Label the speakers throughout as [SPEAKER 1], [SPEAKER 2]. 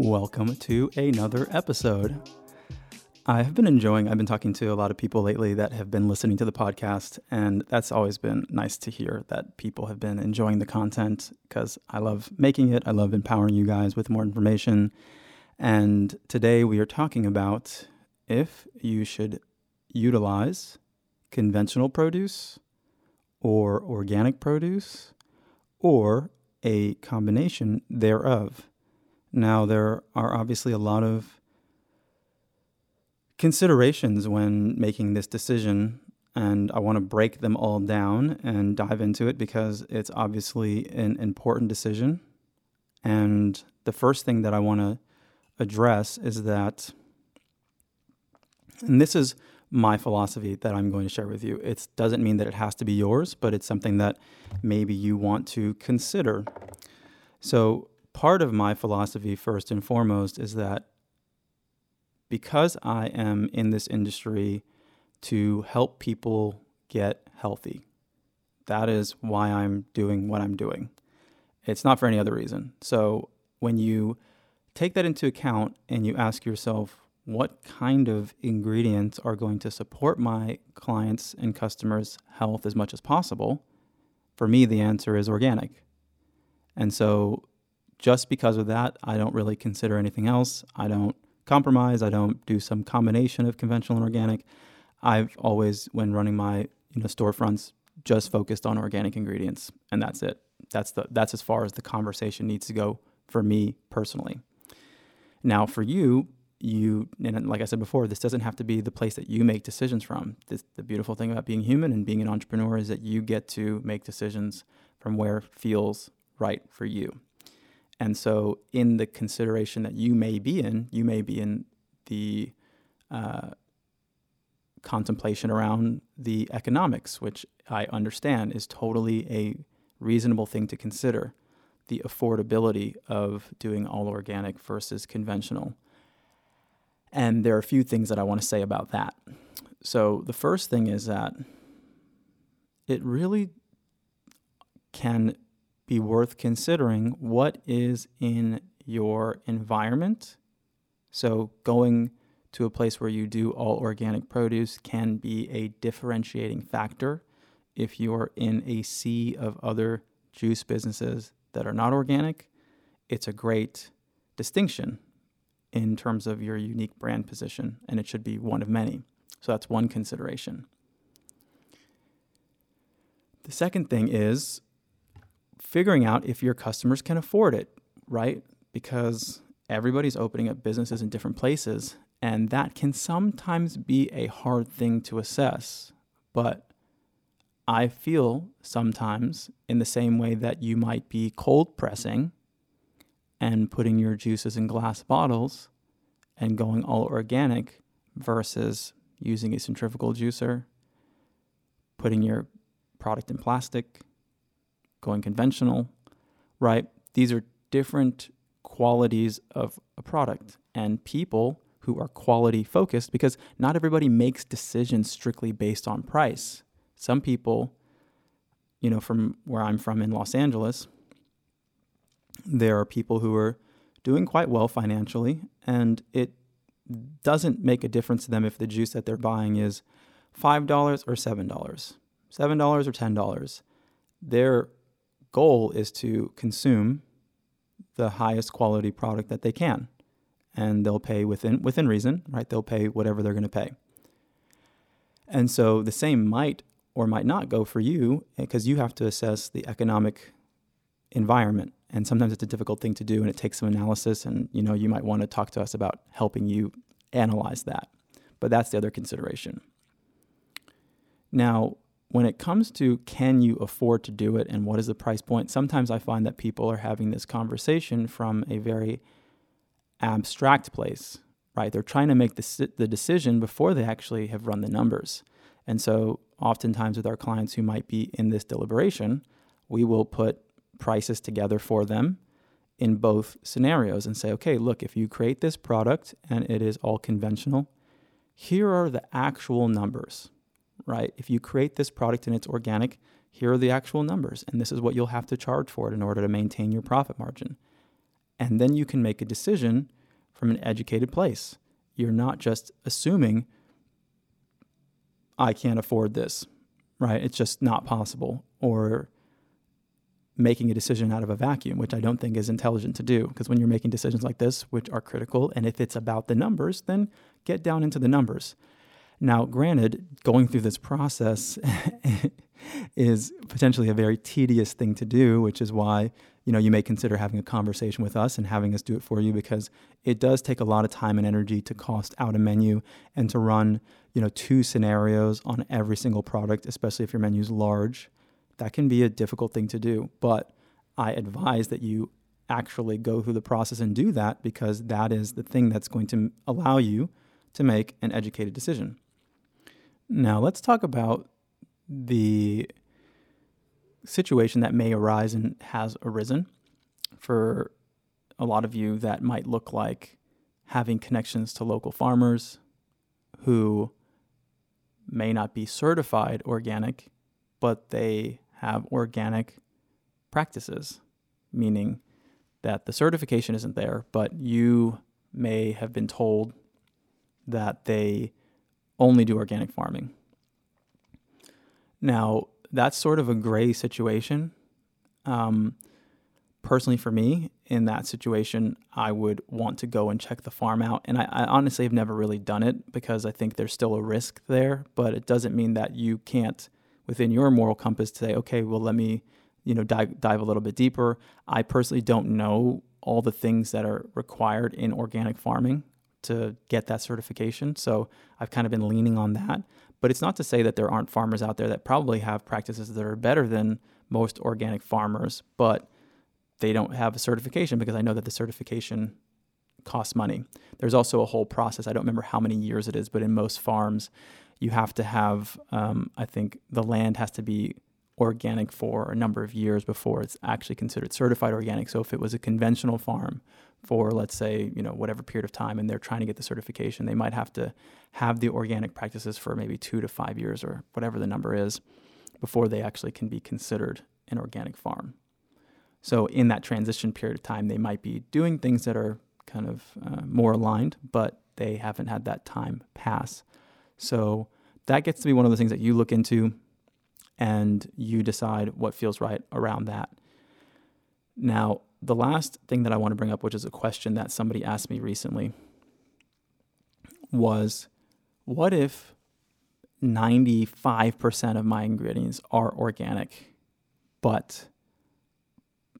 [SPEAKER 1] Welcome to another episode. I have been enjoying, I've been talking to a lot of people lately that have been listening to the podcast, and that's always been nice to hear that people have been enjoying the content because I love making it. I love empowering you guys with more information. And today we are talking about if you should utilize conventional produce or organic produce or a combination thereof. Now, there are obviously a lot of considerations when making this decision, and I want to break them all down and dive into it because it's obviously an important decision. And the first thing that I want to address is that, and this is my philosophy that I'm going to share with you. It doesn't mean that it has to be yours, but it's something that maybe you want to consider. So, part of my philosophy, first and foremost, is that because I am in this industry to help people get healthy, that is why I'm doing what I'm doing. It's not for any other reason. So, when you take that into account and you ask yourself, what kind of ingredients are going to support my clients and customers' health as much as possible? For me, the answer is organic. And so, just because of that, I don't really consider anything else. I don't compromise. I don't do some combination of conventional and organic. I've always, when running my you know storefronts, just focused on organic ingredients, and that's it. That's the that's as far as the conversation needs to go for me personally. Now, for you, you and like I said before, this doesn't have to be the place that you make decisions from. This, the beautiful thing about being human and being an entrepreneur is that you get to make decisions from where feels right for you. And so, in the consideration that you may be in, you may be in the uh, contemplation around the economics, which I understand is totally a reasonable thing to consider. The affordability of doing all organic versus conventional and there are a few things that I want to say about that. So, the first thing is that it really can be worth considering what is in your environment. So, going to a place where you do all organic produce can be a differentiating factor. If you're in a sea of other juice businesses that are not organic, it's a great distinction in terms of your unique brand position, and it should be one of many. So that's one consideration. The second thing is figuring out if your customers can afford it, right? Because everybody's opening up businesses in different places, and that can sometimes be a hard thing to assess. But I feel sometimes in the same way that you might be cold pressing and putting your juices in glass bottles and going all organic versus using a centrifugal juicer, putting your product in plastic, going conventional, right? These are different qualities of a product and people who are quality focused because not everybody makes decisions strictly based on price. Some people, you know, from where I'm from in Los Angeles, there are people who are doing quite well financially, and it doesn't make a difference to them if the juice that they're buying is $5 or $7, $7 or $10. Their goal is to consume the highest quality product that they can. And they'll pay within within reason, right? They'll pay whatever they're going to pay. And so the same might or might not go for you eh, because you have to assess the economic environment and sometimes it's a difficult thing to do and it takes some analysis and you know you might want to talk to us about helping you analyze that but that's the other consideration now when it comes to can you afford to do it and what is the price point, sometimes I find that people are having this conversation from a very abstract place, right? They're trying to make the, the decision before they actually have run the numbers. And so, oftentimes, with our clients who might be in this deliberation, we will put prices together for them in both scenarios and say, okay, look, if you create this product and it is all conventional, here are the actual numbers right? If you create this product and it's organic, here are the actual numbers, and this is what you'll have to charge for it in order to maintain your profit margin. And then you can make a decision from an educated place. You're not just assuming, I can't afford this, right? It's just not possible. Or making a decision out of a vacuum, which I don't think is intelligent to do. Because when you're making decisions like this, which are critical, and if it's about the numbers, then get down into the numbers. Now, granted, going through this process is potentially a very tedious thing to do, which is why you know you may consider having a conversation with us and having us do it for you because it does take a lot of time and energy to cost out a menu and to run you know two scenarios on every single product, especially if your menu is large. That can be a difficult thing to do, but I advise that you actually go through the process and do that because that is the thing that's going to allow you to make an educated decision. Now, let's talk about the situation that may arise and has arisen for a lot of you that might look like having connections to local farmers who may not be certified organic, but they have organic practices, meaning that the certification isn't there, but you may have been told that they only do organic farming. Now, that's sort of a gray situation. Um, personally, for me, in that situation, I would want to go and check the farm out. And I, I, honestly have never really done it because I think there's still a risk there, but it doesn't mean that you can't, within your moral compass, say, okay, well, let me, you know, dive, dive a little bit deeper. I personally don't know all the things that are required in organic farming to get that certification. So I've kind of been leaning on that. But it's not to say that there aren't farmers out there that probably have practices that are better than most organic farmers, but they don't have a certification because I know that the certification costs money. There's also a whole process. I don't remember how many years it is, but in most farms, you have to have, um, I think the land has to be organic for a number of years before it's actually considered certified organic. So if it was a conventional farm for let's say you know whatever period of time and they're trying to get the certification they might have to have the organic practices for maybe two to five years or whatever the number is before they actually can be considered an organic farm. So in that transition period of time they might be doing things that are kind of uh, more aligned but they haven't had that time pass. So that gets to be one of the things that you look into and you decide what feels right around that. Now the last thing that I want to bring up, which is a question that somebody asked me recently, was what if 95% of my ingredients are organic, but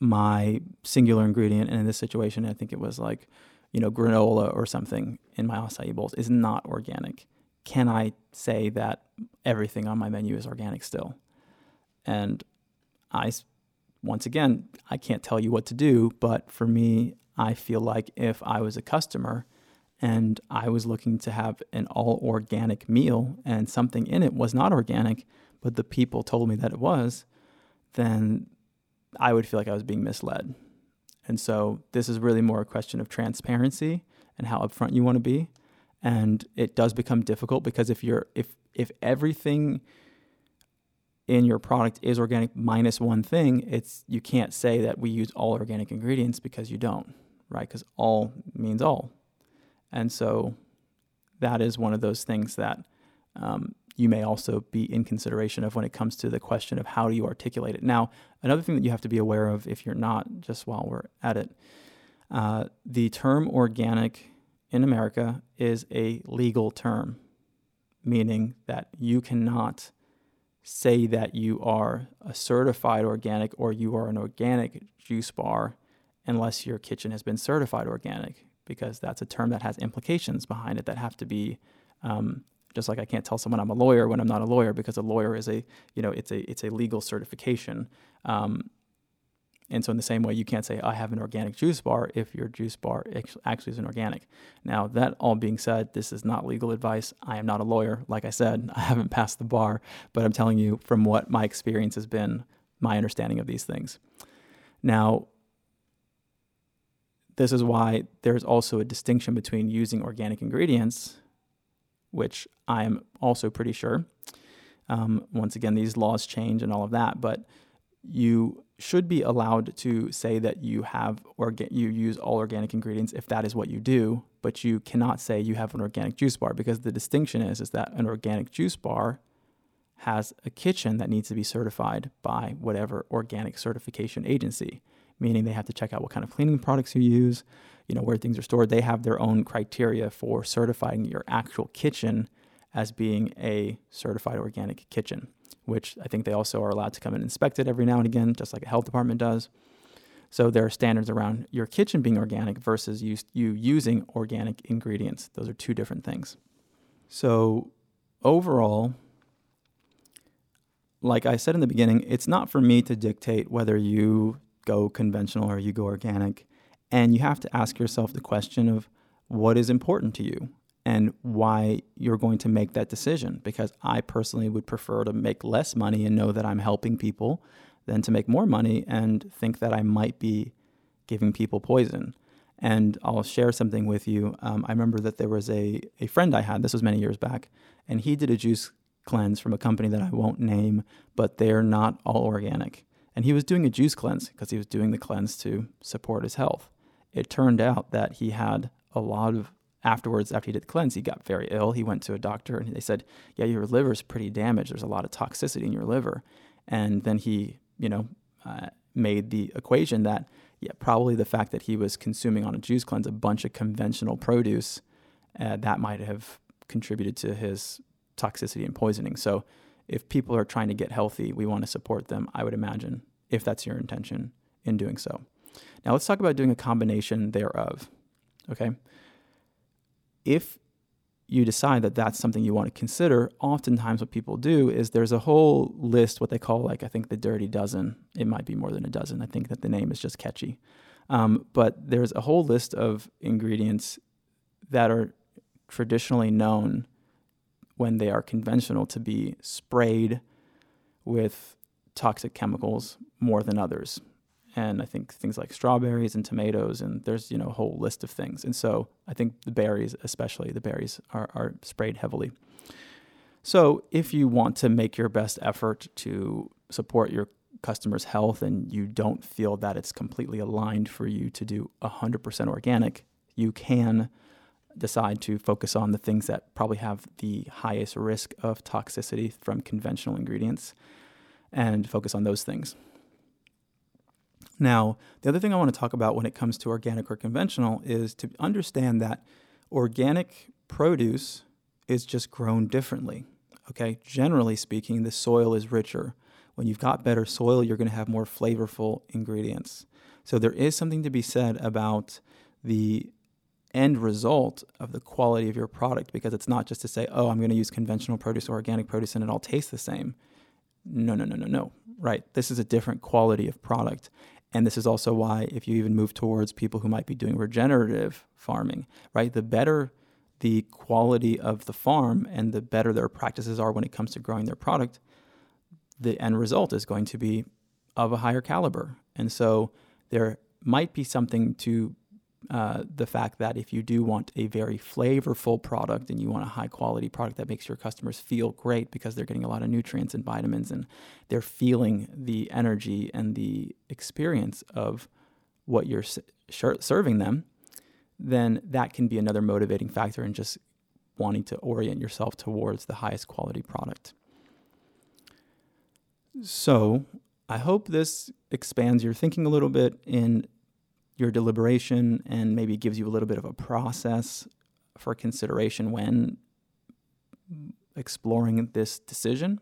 [SPEAKER 1] my singular ingredient, and in this situation, I think it was like, you know, granola or something in my acai bowls is not organic. Can I say that everything on my menu is organic still? And I once again, I can't tell you what to do, but for me, I feel like if I was a customer and I was looking to have an all organic meal and something in it was not organic, but the people told me that it was, then I would feel like I was being misled. And so this is really more a question of transparency and how upfront you want to be. And it does become difficult because if you're if if everything in your product is organic minus one thing, it's you can't say that we use all organic ingredients because you don't, right? Because all means all, and so that is one of those things that um, you may also be in consideration of when it comes to the question of how do you articulate it. Now, another thing that you have to be aware of, if you're not, just while we're at it, uh, the term organic in America is a legal term, meaning that you cannot say that you are a certified organic or you are an organic juice bar unless your kitchen has been certified organic, because that's a term that has implications behind it that have to be um, Just like I can't tell someone I'm a lawyer when I'm not a lawyer because a lawyer is a you know it's a it's a legal certification. Um, and so, in the same way, you can't say, I have an organic juice bar if your juice bar actually is an organic. Now, that all being said, this is not legal advice. I am not a lawyer. Like I said, I haven't passed the bar, but I'm telling you from what my experience has been, my understanding of these things. Now, this is why there's also a distinction between using organic ingredients, which I am also pretty sure. Um, once again, these laws change and all of that, but you should be allowed to say that you have orga- you use all organic ingredients if that is what you do, but you cannot say you have an organic juice bar because the distinction is is that an organic juice bar has a kitchen that needs to be certified by whatever organic certification agency, meaning they have to check out what kind of cleaning products you use, you know, where things are stored. They have their own criteria for certifying your actual kitchen as being a certified organic kitchen which I think they also are allowed to come and inspect it every now and again, just like a health department does. So there are standards around your kitchen being organic versus you, you using organic ingredients. Those are two different things. So overall, like I said in the beginning, it's not for me to dictate whether you go conventional or you go organic. And you have to ask yourself the question of what is important to you and why you're going to make that decision. Because I personally would prefer to make less money and know that I'm helping people than to make more money and think that I might be giving people poison. And I'll share something with you. Um, I remember that there was a, a friend I had, this was many years back, and he did a juice cleanse from a company that I won't name, but they're not all organic. And he was doing a juice cleanse because he was doing the cleanse to support his health. It turned out that he had a lot of afterwards, after he did the cleanse, he got very ill. He went to a doctor and they said, Yeah, your liver's pretty damaged. There's a lot of toxicity in your liver. And then he, you know, uh, made the equation that, yeah, probably the fact that he was consuming on a juice cleanse a bunch of conventional produce, uh, that might have contributed to his toxicity and poisoning. So if people are trying to get healthy, we want to support them, I would imagine, if that's your intention in doing so. Now let's talk about doing a combination thereof. Okay if you decide that that's something you want to consider, oftentimes what people do is there's a whole list, what they call like I think the dirty dozen. It might be more than a dozen. I think that the name is just catchy. Um, but there's a whole list of ingredients that are traditionally known when they are conventional to be sprayed with toxic chemicals more than others and I think things like strawberries and tomatoes, and there's you know a whole list of things. And so I think the berries, especially the berries, are, are sprayed heavily. So if you want to make your best effort to support your customers' health and you don't feel that it's completely aligned for you to do 100% organic, you can decide to focus on the things that probably have the highest risk of toxicity from conventional ingredients and focus on those things. Now, the other thing I want to talk about when it comes to organic or conventional is to understand that organic produce is just grown differently. Okay, generally speaking, the soil is richer. When you've got better soil, you're going to have more flavorful ingredients. So there is something to be said about the end result of the quality of your product because it's not just to say, oh, I'm going to use conventional produce or organic produce and it all tastes the same. No, no, no, no, no. Right. This is a different quality of product. And this is also why, if you even move towards people who might be doing regenerative farming, right, the better the quality of the farm and the better their practices are when it comes to growing their product, the end result is going to be of a higher caliber. And so there might be something to uh, the fact that if you do want a very flavorful product and you want a high quality product that makes your customers feel great because they're getting a lot of nutrients and vitamins and they're feeling the energy and the experience of what you're serving them, then that can be another motivating factor in just wanting to orient yourself towards the highest quality product. So, I hope this expands your thinking a little bit in your deliberation and maybe gives you a little bit of a process for consideration when exploring this decision.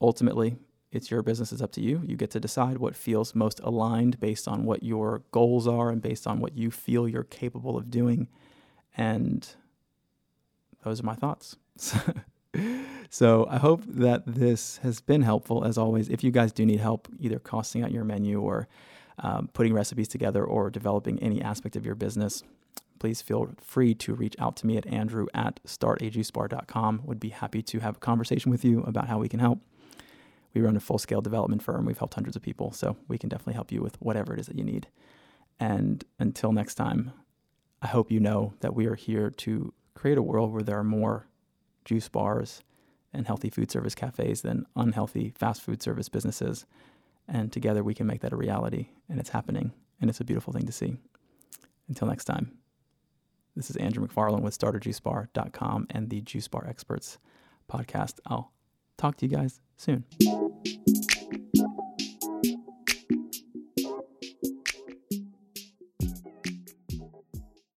[SPEAKER 1] Ultimately, it's your business, it's up to you. You get to decide what feels most aligned based on what your goals are and based on what you feel you're capable of doing. And those are my thoughts. so I hope that this has been helpful. As always, if you guys do need help either costing out your menu or um, putting recipes together or developing any aspect of your business, please feel free to reach out to me at andrew at startajuicebar.com. Would be happy to have a conversation with you about how we can help. We run a full scale development firm. We've helped hundreds of people, so we can definitely help you with whatever it is that you need. And until next time, I hope you know that we are here to create a world where there are more juice bars and healthy food service cafes than unhealthy fast food service businesses. And together we can make that a reality. And it's happening. And it's a beautiful thing to see. Until next time, this is Andrew McFarland with StartAJuiceBar.com and the Juice Bar Experts podcast. I'll talk to you guys soon.